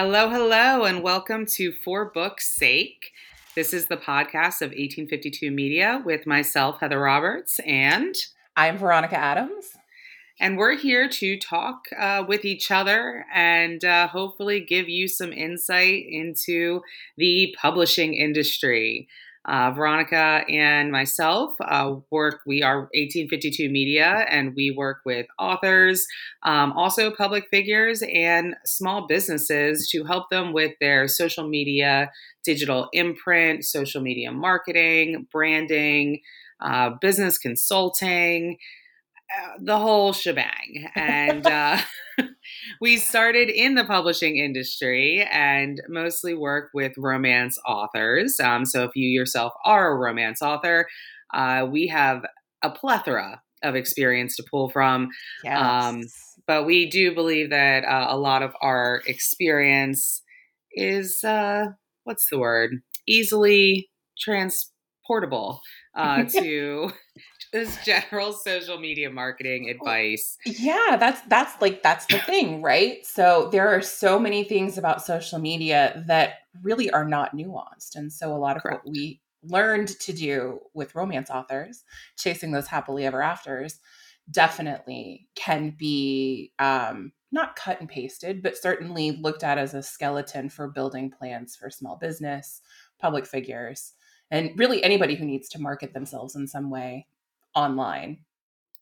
Hello, hello, and welcome to For Books Sake. This is the podcast of 1852 Media with myself, Heather Roberts, and I'm Veronica Adams. And we're here to talk uh, with each other and uh, hopefully give you some insight into the publishing industry. Uh, Veronica and myself uh, work, we are 1852 Media, and we work with authors, um, also public figures, and small businesses to help them with their social media, digital imprint, social media marketing, branding, uh, business consulting. Uh, the whole shebang. And uh, we started in the publishing industry and mostly work with romance authors. Um, so if you yourself are a romance author, uh, we have a plethora of experience to pull from. Um, yes. Um, but we do believe that uh, a lot of our experience is, uh, what's the word, easily transportable uh, to this general social media marketing advice. Yeah, that's that's like that's the thing, right? So there are so many things about social media that really are not nuanced. And so a lot of Correct. what we learned to do with romance authors, chasing those happily ever afters, definitely can be um, not cut and pasted, but certainly looked at as a skeleton for building plans for small business, public figures, and really anybody who needs to market themselves in some way online.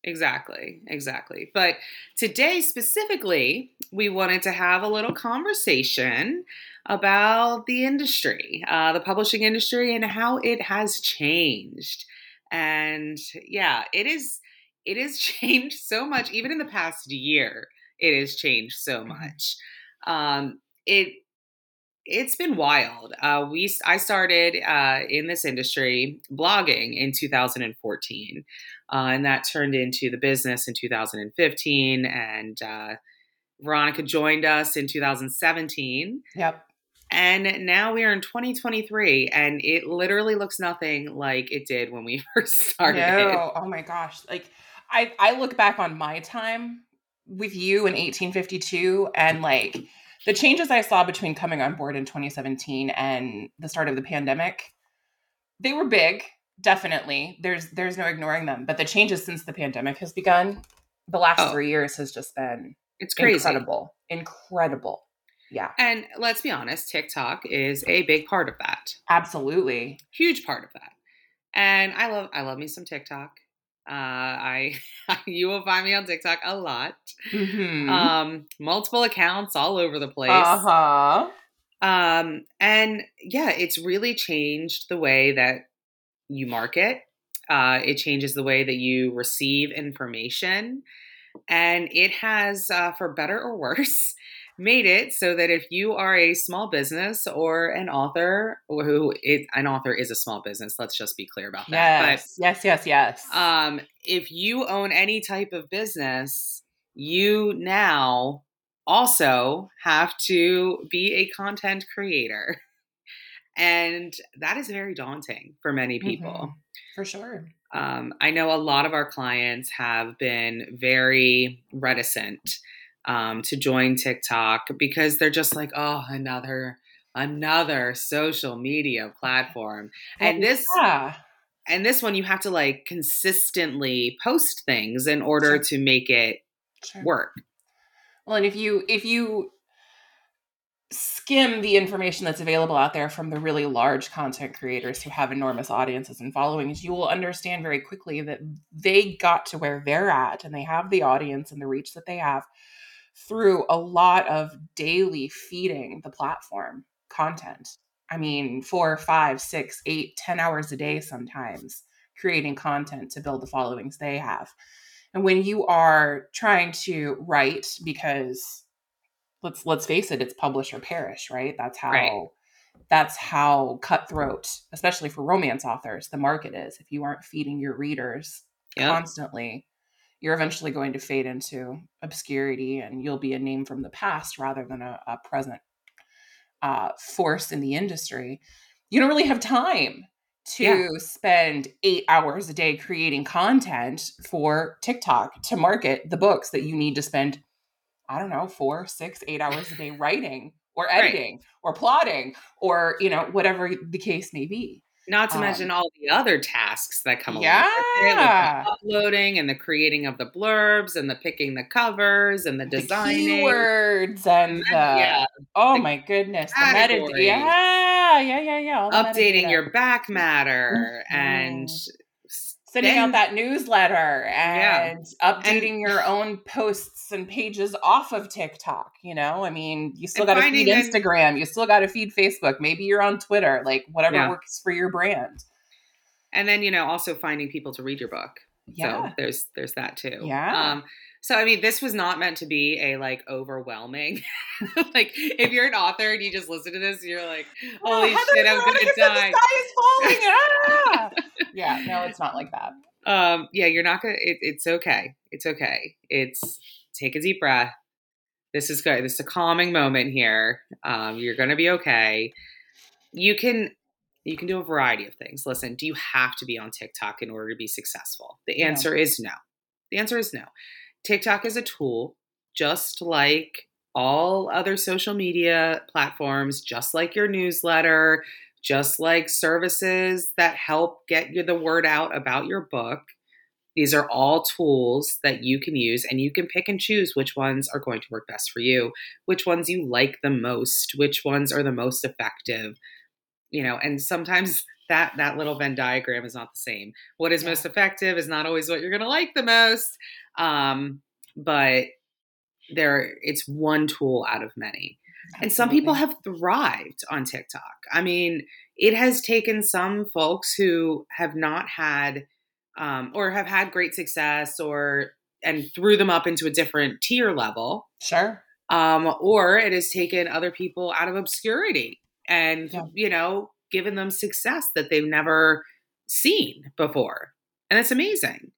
Exactly, exactly. But today, specifically, we wanted to have a little conversation about the industry, uh, the publishing industry, and how it has changed. And yeah, it is. It has changed so much, even in the past year. It has changed so mm-hmm. much. Um, it it's been wild. Uh, we I started uh, in this industry blogging in 2014, uh, and that turned into the business in 2015. And uh, Veronica joined us in 2017. Yep. And now we are in 2023, and it literally looks nothing like it did when we first started. No, oh my gosh! Like I I look back on my time with you in 1852, and like the changes I saw between coming on board in 2017 and the start of the pandemic, they were big, definitely. There's there's no ignoring them. But the changes since the pandemic has begun, the last oh. three years has just been it's crazy. incredible. Incredible. Yeah. And let's be honest, TikTok is a big part of that. Absolutely. Huge part of that. And I love I love me some TikTok. Uh, I you will find me on TikTok a lot. Mm-hmm. Um, multiple accounts all over the place. Uh huh. Um, and yeah, it's really changed the way that you market. Uh, it changes the way that you receive information, and it has, uh, for better or worse, made it so that if you are a small business or an author who is, an author is a small business let's just be clear about that yes but, yes yes yes. um if you own any type of business you now also have to be a content creator. And that is very daunting for many people. Mm-hmm. for sure. Um, I know a lot of our clients have been very reticent um, to join TikTok because they're just like, oh, another another social media platform. And this yeah. and this one you have to like consistently post things in order sure. to make it sure. work. Well, and if you if you skim the information that's available out there from the really large content creators who have enormous audiences and followings, you will understand very quickly that they got to where they're at and they have the audience and the reach that they have through a lot of daily feeding the platform content. I mean, four, five, six, eight, ten hours a day sometimes creating content to build the followings they have. And when you are trying to write, because let's let's face it, it's publish or perish, right? That's how right. that's how cutthroat, especially for romance authors, the market is. If you aren't feeding your readers yep. constantly, you're eventually going to fade into obscurity and you'll be a name from the past rather than a, a present uh, force in the industry. You don't really have time to yeah. spend eight hours a day creating content for TikTok to market the books that you need to spend, I don't know, four, six, eight hours a day writing or editing right. or plotting or you know whatever the case may be not to um, mention all the other tasks that come yeah. along yeah uploading and the creating of the blurbs and the picking the covers and the designing keywords and the, yeah oh the my goodness the meta- yeah yeah yeah yeah updating your back matter mm-hmm. and sending then, out that newsletter and yeah. updating and, your own posts and pages off of TikTok. You know, I mean, you still got to feed Instagram, you still got to feed Facebook. Maybe you're on Twitter, like whatever yeah. works for your brand. And then you know, also finding people to read your book. Yeah, so there's there's that too. Yeah. Um, so I mean, this was not meant to be a like overwhelming. like if you're an author and you just listen to this, you're like, oh, "Holy oh, shit, I'm gonna die!" The sky is falling. ah! yeah, no, it's not like that. Um, yeah, you're not gonna. It, it's okay. It's okay. It's take a deep breath. This is good. This is a calming moment here. Um, you're gonna be okay. You can you can do a variety of things. Listen, do you have to be on TikTok in order to be successful? The answer no. is no. The answer is no. TikTok is a tool, just like all other social media platforms, just like your newsletter, just like services that help get you the word out about your book. These are all tools that you can use, and you can pick and choose which ones are going to work best for you, which ones you like the most, which ones are the most effective. You know, and sometimes that that little Venn diagram is not the same. What is yeah. most effective is not always what you're going to like the most. Um, but there, it's one tool out of many. Absolutely. And some people have thrived on TikTok. I mean, it has taken some folks who have not had um, or have had great success or and threw them up into a different tier level. Sure. Um, or it has taken other people out of obscurity and yeah. you know given them success that they've never seen before, and it's amazing.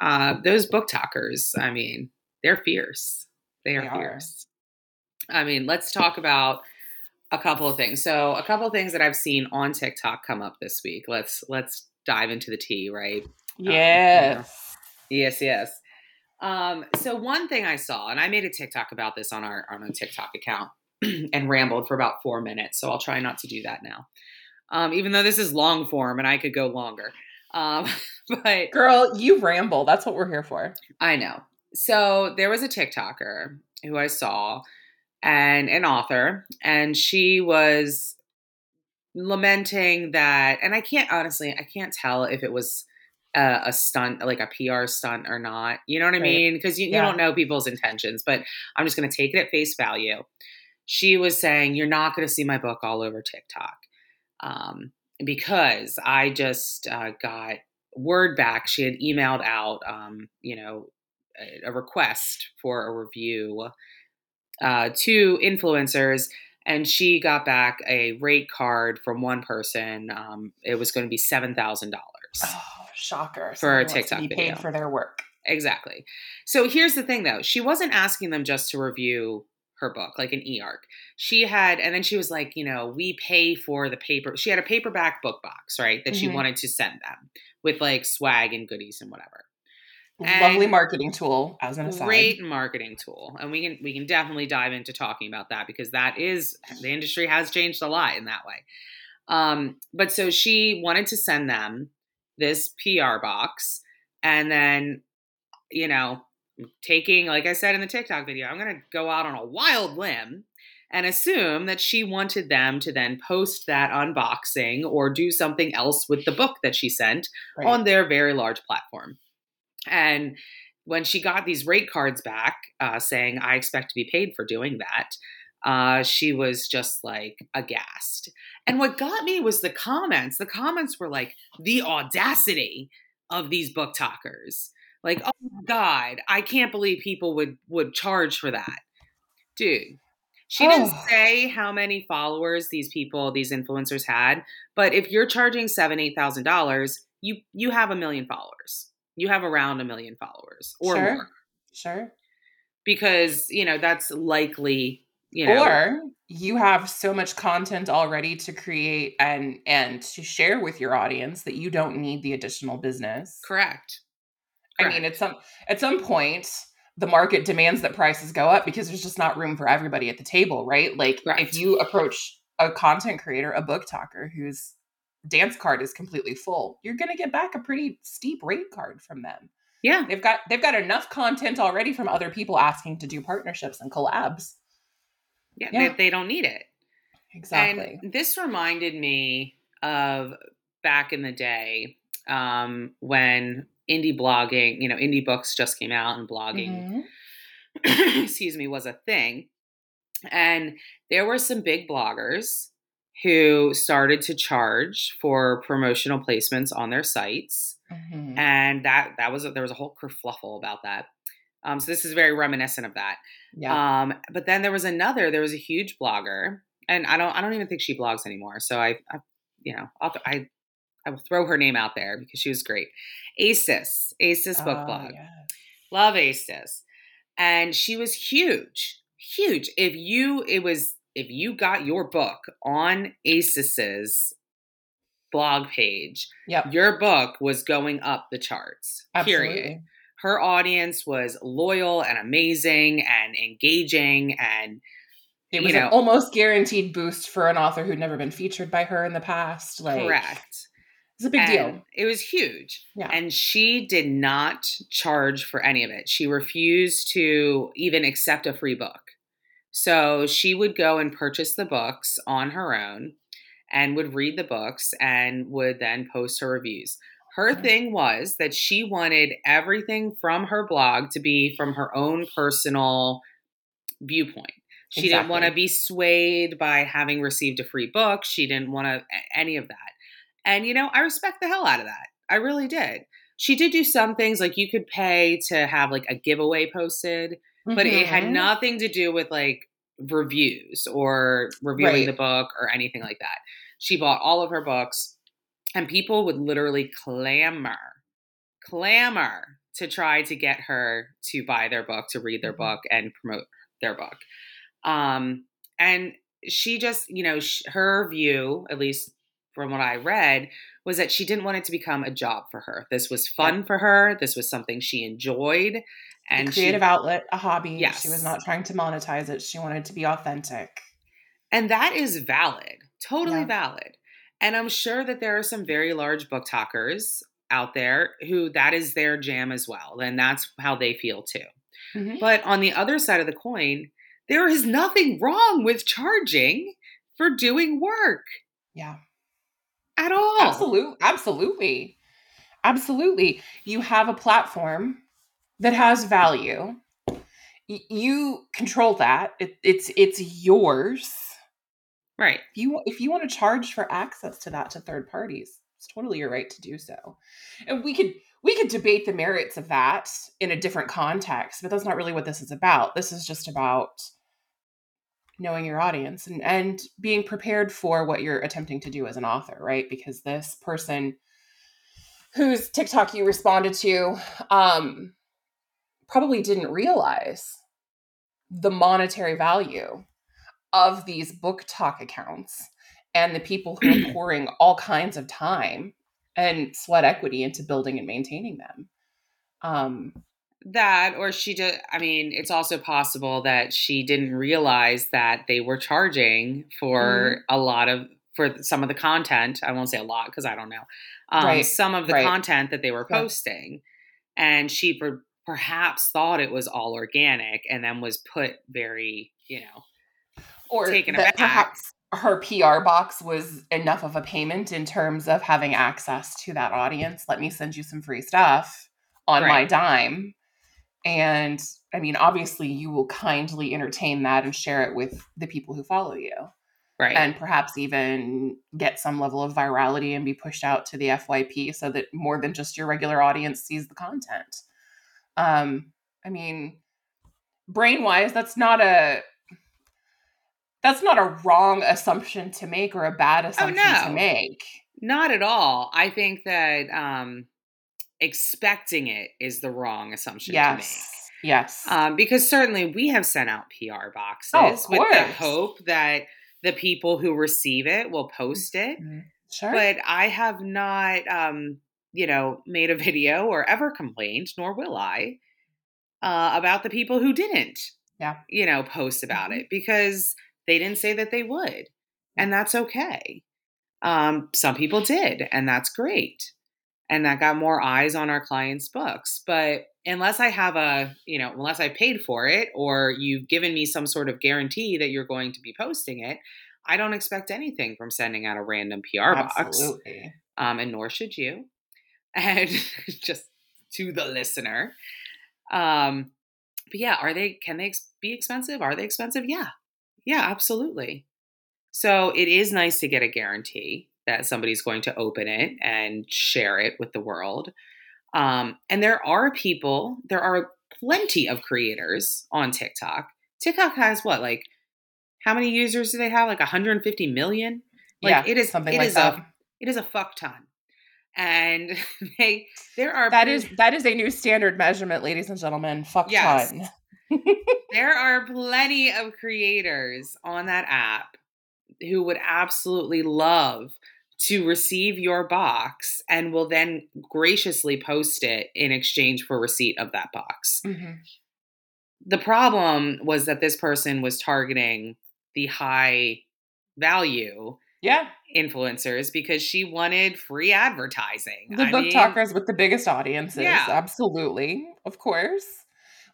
Uh, those BookTokers, I mean, they're fierce. They are, they are fierce. I mean, let's talk about a couple of things. So, a couple of things that I've seen on TikTok come up this week. Let's let's dive into the tea, right? Yes. Um, yes, yes. Um, so one thing I saw, and I made a TikTok about this on our on our TikTok account and rambled for about four minutes. So I'll try not to do that now. Um, even though this is long form and I could go longer. Um, but girl, you ramble. That's what we're here for. I know. So there was a TikToker who I saw and an author, and she was lamenting that, and I can't honestly, I can't tell if it was a, a stunt, like a PR stunt or not. You know what I mean? Because you, yeah. you don't know people's intentions, but I'm just going to take it at face value. She was saying, You're not going to see my book all over TikTok. Um, because I just uh, got word back. She had emailed out, um, you know, a, a, request for a review uh, to influencers, and she got back a rate card from one person. Um, it was going to be seven thousand dollars. Oh, shocker! For a TikTok to be video. paid for their work. Exactly. So here's the thing, though. She wasn't asking them just to review her book, like an e-arc. She had, and then she was like, you know, we pay for the paper. She had a paperback book box, right, that mm-hmm. she wanted to send them with like swag and goodies and whatever. Lovely and marketing tool, as an aside. Great marketing tool, and we can we can definitely dive into talking about that because that is the industry has changed a lot in that way. Um, but so she wanted to send them this PR box, and then you know taking, like I said in the TikTok video, I'm going to go out on a wild limb and assume that she wanted them to then post that unboxing or do something else with the book that she sent right. on their very large platform. And when she got these rate cards back uh, saying, I expect to be paid for doing that, uh, she was just like aghast. And what got me was the comments. The comments were like, the audacity of these BookTokers. Like, oh my god, I can't believe people would would charge for that, dude. She oh. didn't say how many followers these people, these influencers had, but if you're charging seven, eight thousand dollars, you you have a million followers. You have around a million followers or sure. more. Sure. Because you know that's likely. You know, or you have so much content already to create and and to share with your audience that you don't need the additional business. Correct. I mean, at some at some point, the market demands that prices go up because there's just not room for everybody at the table, right? Like if you approach a content creator, a BookToker whose dance card is completely full, you're going to get back a pretty steep rate card from them. Yeah. They've got they've got enough content already from other people asking to do partnerships and collabs. Yeah. Yeah. They, they don't need it. Exactly. And this reminded me of back in the day um, when indie blogging, you know, indie books just came out and blogging, Mhm. excuse me, was a thing. And there were some big bloggers who started to charge for promotional placements on their sites. Mhm. And that that was there was a whole kerfluffle about that. Um, so this is very reminiscent of that. Yeah. Um, but then there was another. There was a huge blogger, and I don't. I don't even think she blogs anymore. So I, I you know, I'll, I, I will throw her name out there because she was great. Aestas, Aestas book Oh, blog. Love Aestas, and she was huge, huge. If you, it was if you got your book on Aestas's blog page, Yep. your book was going up the charts. Period her audience was loyal and amazing and engaging and It you was know- an almost guaranteed boost for an author who'd never been featured by her in the past. Like, correct. It's a big And deal. It was huge. Yeah. And she did not charge for any of it. She refused to even accept a free book. So she would go and purchase the books on her own and would read the books and would then post her reviews. Her thing was that she wanted everything from her blog to be from her own personal viewpoint. She didn't want to be swayed by having received a free book. She didn't want to any of that. And you know, I respect the hell out of that. I really did. She did do some things like you could pay to have like a giveaway posted, but it had Mhm. nothing to do with like reviews or reviewing Right. the book or anything like that. She bought all of her books and people would literally clamor, clamor to try to get her to buy their book, to read their Mhm. book and promote their book. Um, and she just, you know, sh- her view, at least from what I read, was that she didn't want it to become a job for her. This was fun for her. This was something she enjoyed. And a she- creative outlet, a hobby. Yes. She was not trying to monetize it. She wanted to be authentic. And that is valid, totally Yeah. valid. And I'm sure that there are some very large BookTokers out there who that is their jam as well. And that's how they feel too. Mhm. But on the other side of the coin, there is nothing wrong with charging for doing work Yeah. At all. Absolutely. Absolutely. Absolutely. You have a platform that has value. Y- You control that. It, it's it's yours. Right. If you if you want to charge for access to that to third parties, it's totally your right to do so. And we could we could debate the merits of that in a different context, but that's not really what this is about. This is just about knowing your audience and and being prepared for what you're attempting to do as an author, right? Because this person whose TikTok you responded to um probably didn't realize the monetary value of these BookTok accounts and the people who are pouring all kinds of time and sweat equity into building and maintaining them. Um, That, or she did. I mean, it's also possible that she didn't realize that they were charging for a lot of for some of the content. I won't say a lot because I don't know. Um, Right, Some of the right. content that they were Yeah. posting, and she per- perhaps thought it was all organic, and then was put very, you know, or Taken aback. perhaps her PR box was enough of a payment in terms of having access to that audience. Let me send you some free stuff on my dime. And I mean, obviously, you will kindly entertain that and share it with the people who follow you. right. and perhaps even get some level of virality and be pushed out to the FYP so that more than just your regular audience sees the content. Um, I mean, brain wise, that's not a that's not a wrong assumption to make or a bad assumption no. to make. Not at all. I think that um, expecting it is the wrong assumption to make. Yes. Yes. Um, because certainly we have sent out PR boxes Oh, with the hope that the people who receive it will post it. Mhm. sure. But I have not, um, you know, made a video or ever complained, nor will I, uh, about the people who didn't, Yeah. you know, post about Mhm. it because they didn't say that they would, and that's okay. Um, some people did, and that's great, and that got more eyes on our clients' books. But unless I have a, you know, unless I paid for it or you've given me some sort of guarantee that you're going to be posting it, I don't expect anything from sending out a random PR box Absolutely. um, and nor should you. And just to the listener, um, but yeah, are they? Can they be expensive? Are they expensive? Yeah, yeah, absolutely. So it is nice to get a guarantee that somebody's going to open it and share it with the world. Um, and there are people, there are plenty of creators on TikTok. TikTok has what, like, how many users do they have? Like 150 million. Like yeah, it is something it like is that. a it is a fuck ton. And they there are that is that is a new standard measurement, ladies and gentlemen. Fuck Yes. ton. there are plenty of creators on that app who would absolutely love to receive your box and will then graciously post it in exchange for receipt of that box. Mhm. The problem was that this person was targeting the high value Yeah, influencers because she wanted free advertising. the I book mean, talkers with the biggest audiences. Yeah. Absolutely, of course.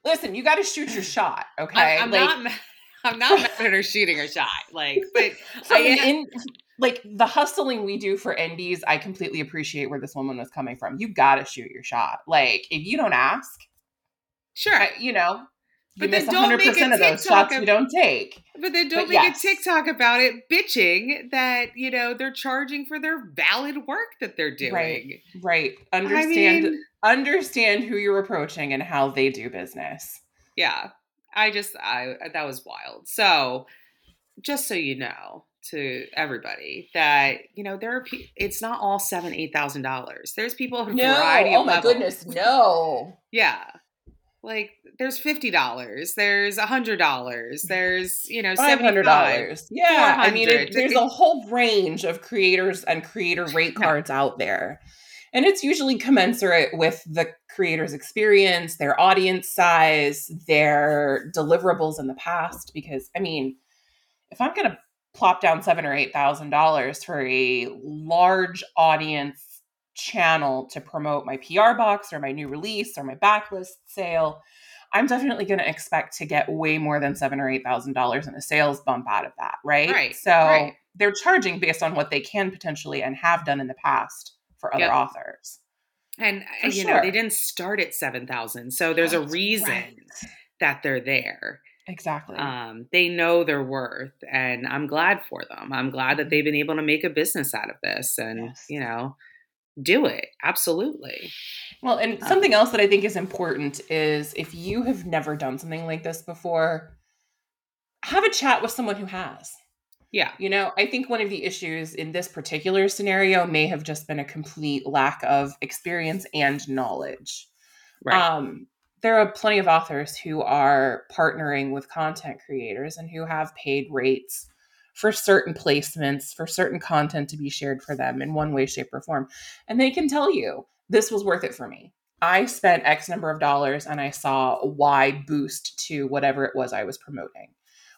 Listen, you got to shoot your shot. Okay, I, am Like, not. I'm not mad at her shooting her shot. Like, but I am- in, like the hustling we do for indies, I completely appreciate where this woman was coming from. You got to shoot your shot. Like, if you don't ask, sure. I- you know, you But miss then don't make a 100% of those TikTok shots you don't take. But then don't But make yes. a TikTok about it, bitching that you know they're charging for their valid work that they're doing. Right. Right. I Understand mean, understand who you're approaching and how they do business. yeah. I just I that was wild. So, just so you know, to everybody that you know there are pe- it's not all seven eight thousand dollars. There's people of a variety oh my levels. goodness, no. Yeah. Like there's fifty dollars, there's a hundred dollars, there's you know Five hundred $75. Yeah, I mean, it, 400. there's a whole range of creators and creator rate Yeah. cards out there, and it's usually commensurate with the creator's experience, their audience size, their deliverables in the past. Because I mean, if I'm going to plop down seven or eight thousand dollars for a large audience channel to promote my PR box or my new release or my backlist sale, I'm definitely going to expect to get way more than seven or eight thousand dollars in a sales bump out of that, right? Right, So right. they're charging based on what they can potentially and have done in the past for other Yep. authors. And For you know, they didn't start at seven thousand, so there's a reason right. that they're there. Exactly. Um, they know their worth, and I'm glad for them. I'm glad that they've been able to make a business out of this, and Mm-hmm. Yes. you know, do it absolutely. Well, and Um, something else that I think is important is if you have never done something like this before, have a chat with someone who has. Yeah, You know, I think one of the issues in this particular scenario may have just been a complete lack of experience and knowledge. right. Um, there are plenty of authors who are partnering with content creators and who have paid rates for certain placements, for certain content to be shared for them in one way, shape, or form. And they can tell you, this was worth it for me. I spent X number of dollars and I saw Y boost to whatever it was I was promoting.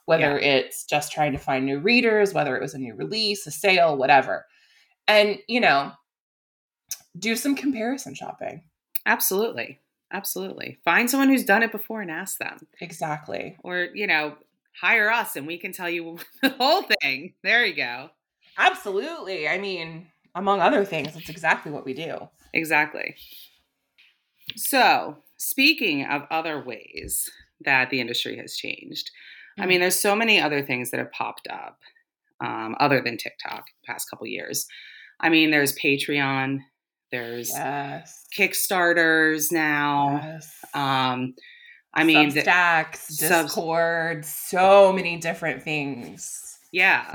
Whether it's just trying to find new readers, whether it was a new release, a sale, whatever. And, you know, do some comparison shopping. absolutely, absolutely. Find someone who's done it before and ask them, Exactly. or you know, hire us and we can tell you the whole thing. There you go. Absolutely. I mean, among other things, that's exactly what we do. Exactly. So, speaking of other ways that the industry has changed, I Mm. mean, there's so many other things that have popped up um, other than TikTok past couple years. I mean, there's Patreon, there's Yes. Kickstarters now. Yes. Um, I mean, the- Substacks, Subs- Discord, so many different things. Yeah.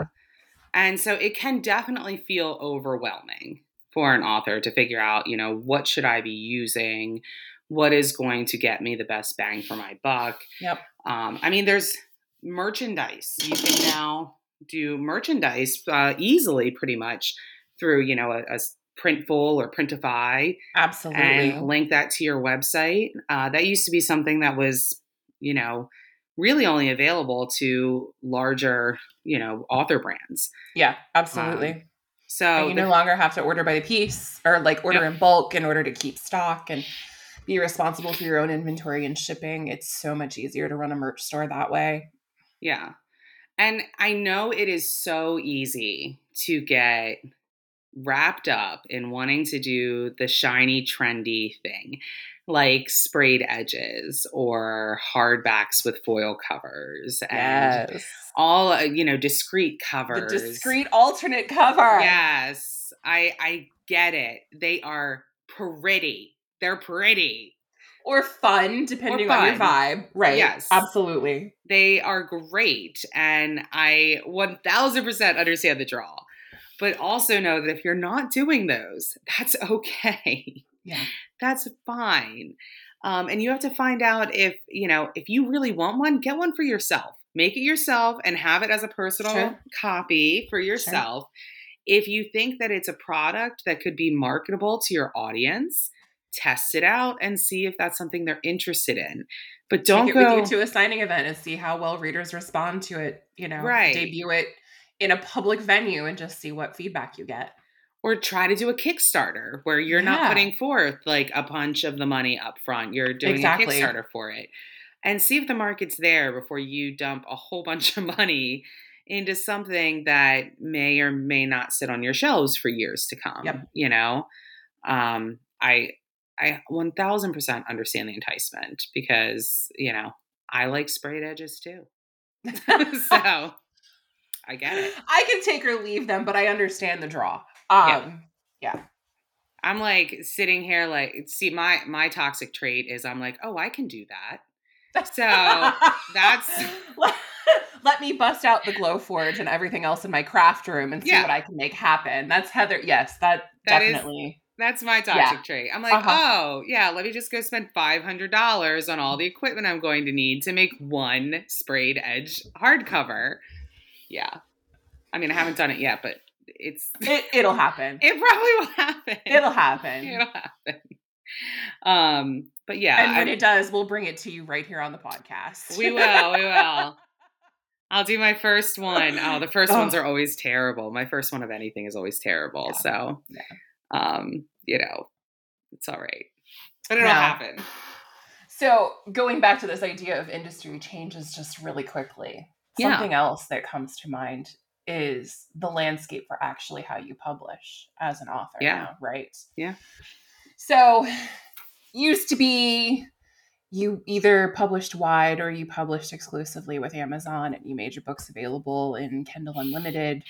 And so it can definitely feel overwhelming for an author to figure out, you know, what should I be using? What is going to get me the best bang for my buck? Yep. Um, I mean, there's merchandise. You can now do merchandise uh, easily, pretty much through, you know, a Printful or Printify Absolutely. and link that to your website. Uh, that used to be something that was, you know, really only available to larger, you know, author brands. yeah, absolutely. Um, So and you the- no longer have to order by the piece or like order in bulk in order to keep stock and be responsible for your own inventory and shipping. It's so much easier to run a merch store that way. Yeah. And I know it is so easy to get wrapped up in wanting to do the shiny, trendy thing, like sprayed edges or hardbacks with foil covers and Yes. all, uh, you know, discreet The covers. discreet alternate cover. Yes. I I get it. They are pretty. They're pretty. Or fun, depending on your vibe. Right. Yes. Absolutely. They are great. And I 1000% understand the draw. But also know that if you're not doing those, that's okay. Yeah. That's fine. Um, and you have to find out if, you know, if you really want one, get one for yourself. Make it yourself and have it as a personal Sure. copy for yourself. If you think that it's a product that could be marketable to your audience, test it out and see if that's something they're interested in. But don't Take go to a signing event and see how well readers respond to it. You know, Right. debut it in a public venue and just see what feedback you get. or try to do a Kickstarter where you're not putting forth like a punch of the money up front. You're doing Exactly. a Kickstarter for it. And see if the market's there before you dump a whole bunch of money into something that may or may not sit on your shelves for years to come. Yep. You know? Um I I 1000% understand the enticement because, you know, I like sprayed edges too. so I get it. I can take or leave them, but I understand the draw. Um, yeah. I'm like sitting here like see my my toxic trait is I'm like, "Oh, I can do that." So, that's- let, me bust out the Glowforge and everything else in my craft room and see Yeah. what I can make happen. That's Heather. Yes, that, That is- definitely. That's my toxic trait. I'm like, Uh-huh. "Oh, yeah, let me just go spend $500 on all the equipment I'm going to need to make one sprayed edge hardcover." Yeah. I mean, I haven't done it yet, but it's it, it'll happen. it probably will happen. It'll happen. It'll happen. Um, but yeah, and when I- it does, we'll bring it to you right here on the podcast. We will. We will. I'll do my first one. Oh, the first Oh. ones are always terrible. My first one of anything is always terrible. Yeah. So, Yeah. Um, you know, it's all right. But it'll No. happen. So going back to this idea of industry changes just really quickly. Yeah. Something else that comes to mind is the landscape for actually how you publish as an author Yeah. now, right? Yeah. So used to be you either published wide or you published exclusively with Amazon and you made your books available in Kindle Unlimited.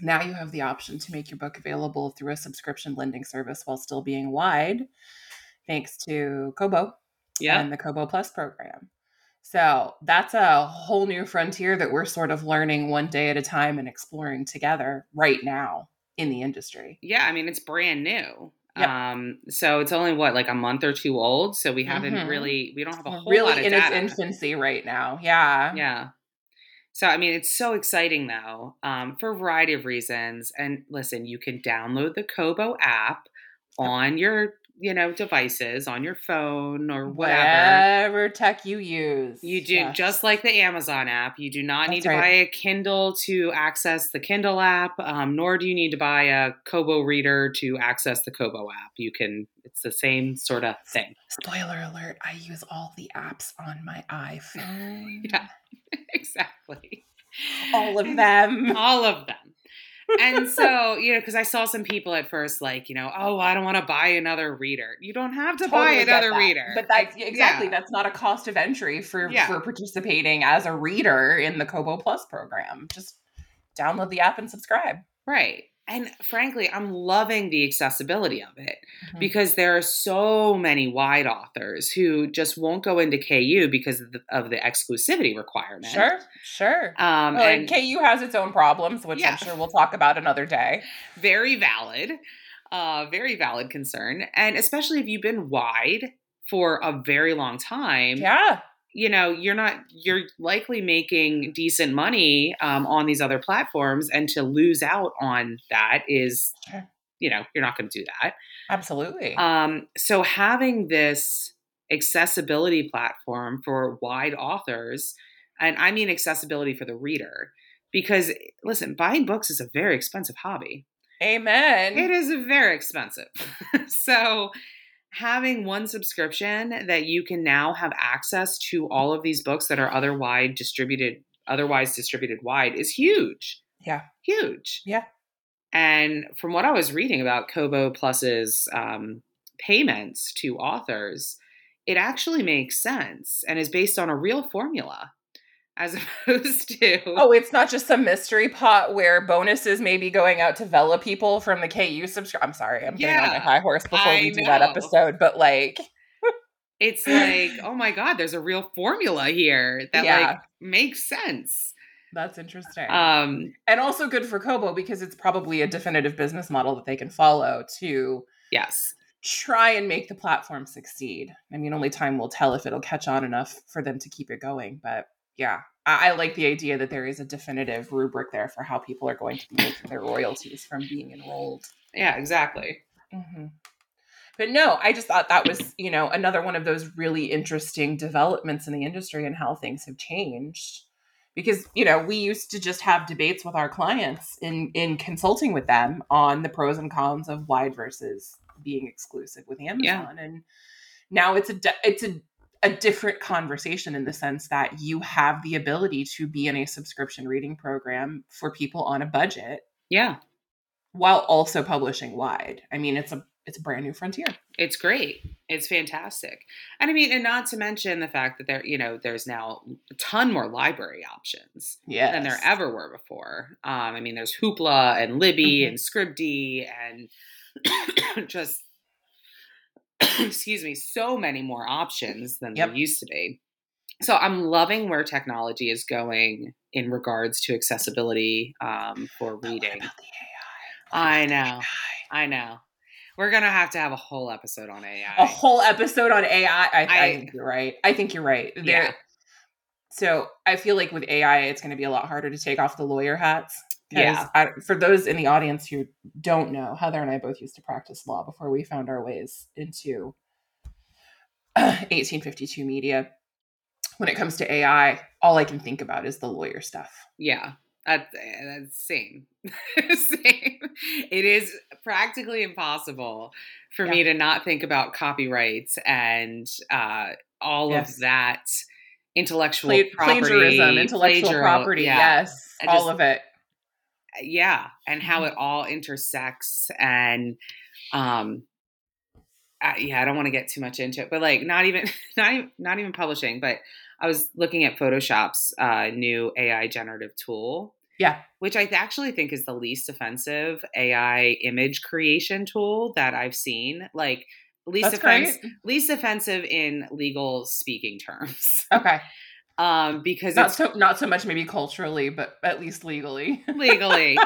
Now you have the option to make your book available through a subscription lending service while still being wide, thanks to Kobo Yeah. and the Kobo Plus program. So that's a whole new frontier that we're sort of learning one day at a time and exploring together right now in the industry. yeah. I mean, it's brand new. Yep. Um, so it's only what, like a month or two old. So we haven't Mhm. really, we don't have a whole lot really of in data. its infancy right now. Yeah. Yeah. So I mean, it's so exciting though, um, for a variety of reasons. And listen, you can download the Kobo app on your, you know, devices, on your phone or whatever. Whatever tech you use. You do Yes. just like the Amazon app. You do not need to right. buy a Kindle to access the Kindle app, um, nor do you need to buy a Kobo reader to access the Kobo app. You can. It's the same sort of thing. Spoiler alert, I use all the apps on my iPhone. Yeah. exactly. All of them. all of them. And so, you know, because I saw some people at first like, you know, oh, I don't want to buy another reader. You don't have to buy Totally get another reader. But that's exactly yeah. that's not a cost of entry for Yeah. for participating as a reader in the Kobo Plus program. Just download the app and subscribe. right. And frankly, I'm loving the accessibility of it Mhm. because there are so many wide authors who just won't go into KU because of the, of the exclusivity requirement. Sure, sure. Um, Well, and and KU has its own problems, which Yeah. I'm sure we'll talk about another day. very valid, uh, very valid concern. And especially if you've been wide for a very long time, Yeah, you know you're not you're likely making decent money um, on these other platforms and to lose out on that is Sure. you know, you're not going to do that. Absolutely. Um, so having this accessibility platform for wide authors, and I mean accessibility for the reader, because listen, buying books is a very expensive hobby. Amen. It is very expensive. so having one subscription that you can now have access to all of these books that are otherwise distributed otherwise distributed wide is huge. Yeah. Huge. Yeah. And from what I was reading about Kobo Plus's um, payments to authors, it actually makes sense and is based on a real formula as opposed to oh it's not just some mystery pot where bonuses may be going out to vela people from the ku subscribe i'm sorry i'm getting on my high horse before I we do know. that episode but like it's like oh my god there's a real formula here that Yeah. like makes sense that's interesting um and also good for kobo because it's probably a definitive business model that they can follow to yes try and make the platform succeed i mean only time will tell if it'll catch on enough for them to keep it going but yeah I, I like the idea that there is a definitive rubric there for how people are going to be making their royalties from being enrolled yeah exactly hmm But no, I just thought that was, you know, another one of those really interesting developments in the industry and how things have changed. Because, you know, we used to just have debates with our clients in in consulting with them on the pros and cons of wide versus being exclusive with Amazon. And now it's a di- it's a a different conversation in the sense that you have the ability to be in a subscription reading program for people on a budget yeah while also publishing wide. I mean, it's a it's a brand new frontier. it's great it's fantastic and i mean and not to mention the fact that there you know there's now a ton more library options Yeah. than there ever were before um i mean there's hoopla and libby Mhm. and scribd and just excuse me so many more options than Yep. there used to be so i'm loving where technology is going in regards to accessibility um, for reading i know i know we're gonna have to have a whole episode on ai A whole episode on AI. I, I, I- think you're right. I think you're right. There, Yeah. So I feel like with AI, it's going to be a lot harder to take off the lawyer hats. Yeah. I, for those in the audience who don't know, Heather and I both used to practice law before we found our ways into 1852 media. When it comes to AI, all I can think about is the lawyer stuff. Yeah, that, that's same. same. It is practically impossible for me to not think about copyrights and uh, all Yes. of that intellectual Pla- property, plagiarism, intellectual plagiar- property. Yeah, Yes, all of it. Yeah, and how Mhm. it all intersects and um. Uh, yeah, I don't want to get too much into it, but like not even not even not even publishing, but I was looking at Photoshop's uh, new AI generative tool, Yeah. which I actually think is the least offensive AI image creation tool that I've seen. Like least That's offense, great. least offensive in legal speaking terms, Okay. Um, because Not it's so not so much maybe culturally, but at least legally. legally.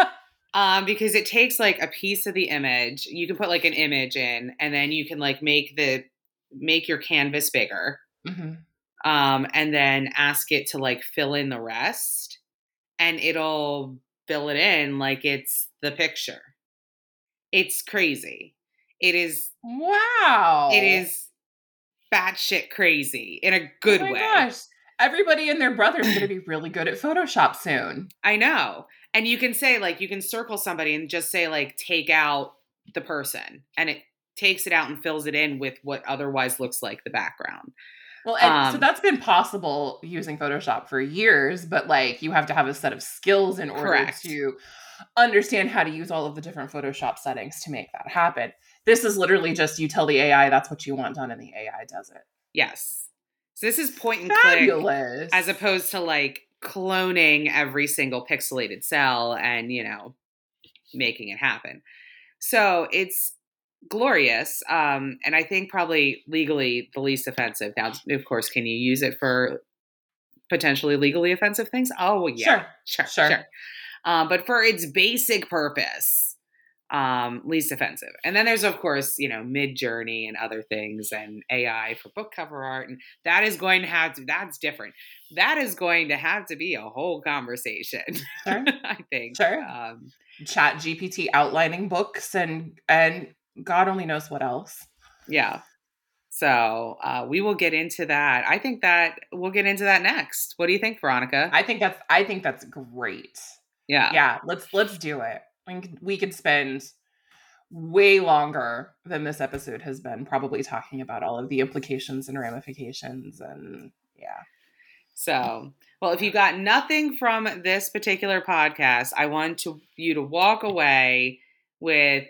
um, because it takes like a piece of the image. You can put like an image in, and then you can like make the make your canvas bigger, hmm um, and then ask it to like fill in the rest, and it'll fill it in like it's the picture. It's crazy. It is. Wow. It is batshit crazy in a good oh my way. Gosh. Everybody and their brother is going to be really good at Photoshop soon. I know. And you can say like you can circle somebody and just say like take out the person and it takes it out and fills it in with what otherwise looks like the background. Well, and so Um, that's been possible using Photoshop for years, but like you have to have a set of skills in order Correct. to understand how to use all of the different Photoshop settings to make that happen. This is literally just you tell the AI that's what you want done and the AI does it. Yes. So this is point and click as opposed to like cloning every single pixelated cell and, you know, making it happen. So it's glorious. Um, and I think probably legally the least offensive. Now, of course, can you use it for potentially legally offensive things? Oh, yeah. Sure. Sure, Sure. sure. Um, but for its basic purpose, um, least offensive. And then there's of course, you know, Midjourney and other things and AI for book cover art. And that is going to have to that's different. That is going to have to be a whole conversation. Sure. I think. Sure. Um, Chat GPT outlining books and and God only knows what else. yeah. So uh, we will get into that. I think that we'll get into that next. What do you think, Veronica? I think that's I think that's great. yeah. Yeah, let's let's do it. We could, we could spend way longer than this episode has been probably talking about all of the implications and ramifications and yeah. So, well, if you got nothing from this particular podcast, I want to you to walk away with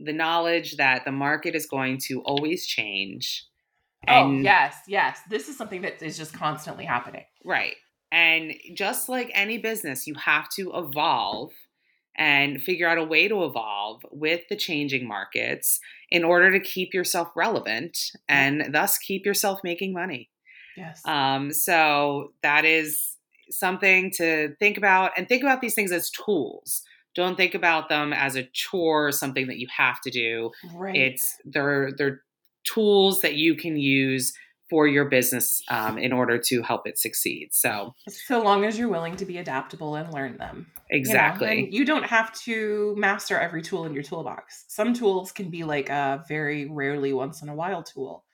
the knowledge that the market is going to always change. oh, yes, yes. This is something that is just constantly happening. Right. And just like any business, you have to evolve and figure out a way to evolve with the changing markets in order to keep yourself relevant and thus keep yourself making money. Yes. Um, so that is something to think about and think about these things as tools. Don't think about them as a chore or something that you have to do. right. It's they're they're tools that you can use for your business um, in order to help it succeed. So so long as you're willing to be adaptable and learn them. you know? exactly, you don't have to master every tool in your toolbox. Some tools can be like a very rarely once in a while tool.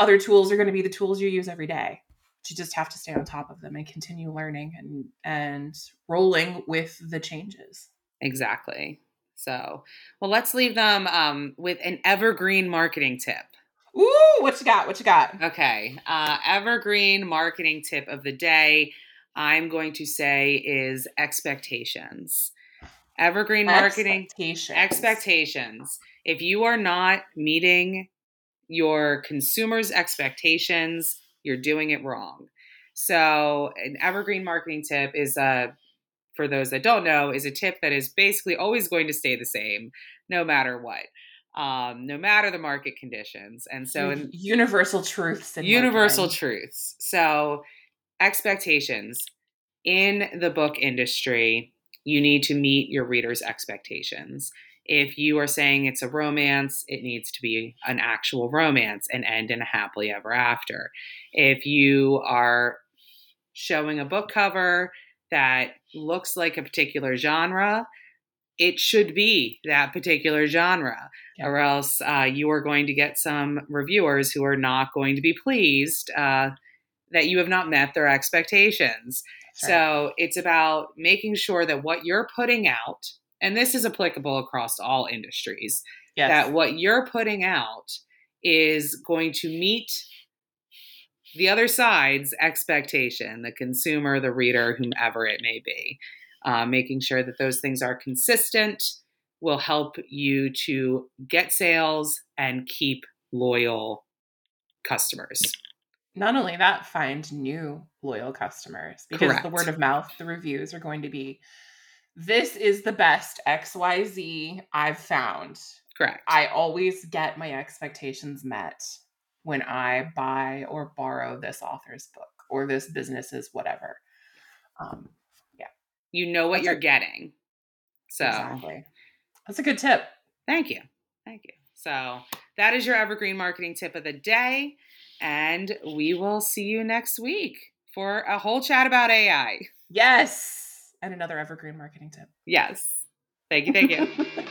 Other tools are going to be the tools you use every day. You just have to stay on top of them and continue learning and and rolling with the changes. exactly. So well, let's leave them um, with an evergreen marketing tip. Ooh, what you got? What you got? Okay. Uh, evergreen marketing tip of the day, I'm going to say is expectations. Evergreen marketing Expectations. expectations. If you are not meeting your consumers' expectations, you're doing it wrong. So, an evergreen marketing tip is a for those that don't know, is a tip that is basically always going to stay the same no matter what, um, no matter the market conditions. And so, in, universal truths and universal marketing. truths. So, expectations in the book industry, you need to meet your readers' expectations. If you are saying it's a romance, it needs to be an actual romance and end in a happily ever after. If you are showing a book cover that looks like a particular genre, it should be that particular genre, Yeah. or else uh, you are going to get some reviewers who are not going to be pleased uh, that you have not met their expectations. Right. So it's about making sure that what you're putting out, and this is applicable across all industries, yes. that what you're putting out is going to meet the other side's expectation, the consumer, the reader, whomever it may be. Uh, making sure that those things are consistent will help you to get sales and keep loyal customers. not only that, find new loyal customers because the word of mouth, the reviews are going to be this is the best XYZ I've found. Correct. I always get my expectations met when I buy or borrow this author's book or this business's whatever. Um, you know what That's you're a- getting. So exactly. That's a good tip. Thank you. Thank you. So that is your evergreen marketing tip of the day. And we will see you next week for a whole chat about AI. Yes. And another evergreen marketing tip. Yes. Thank you. Thank you.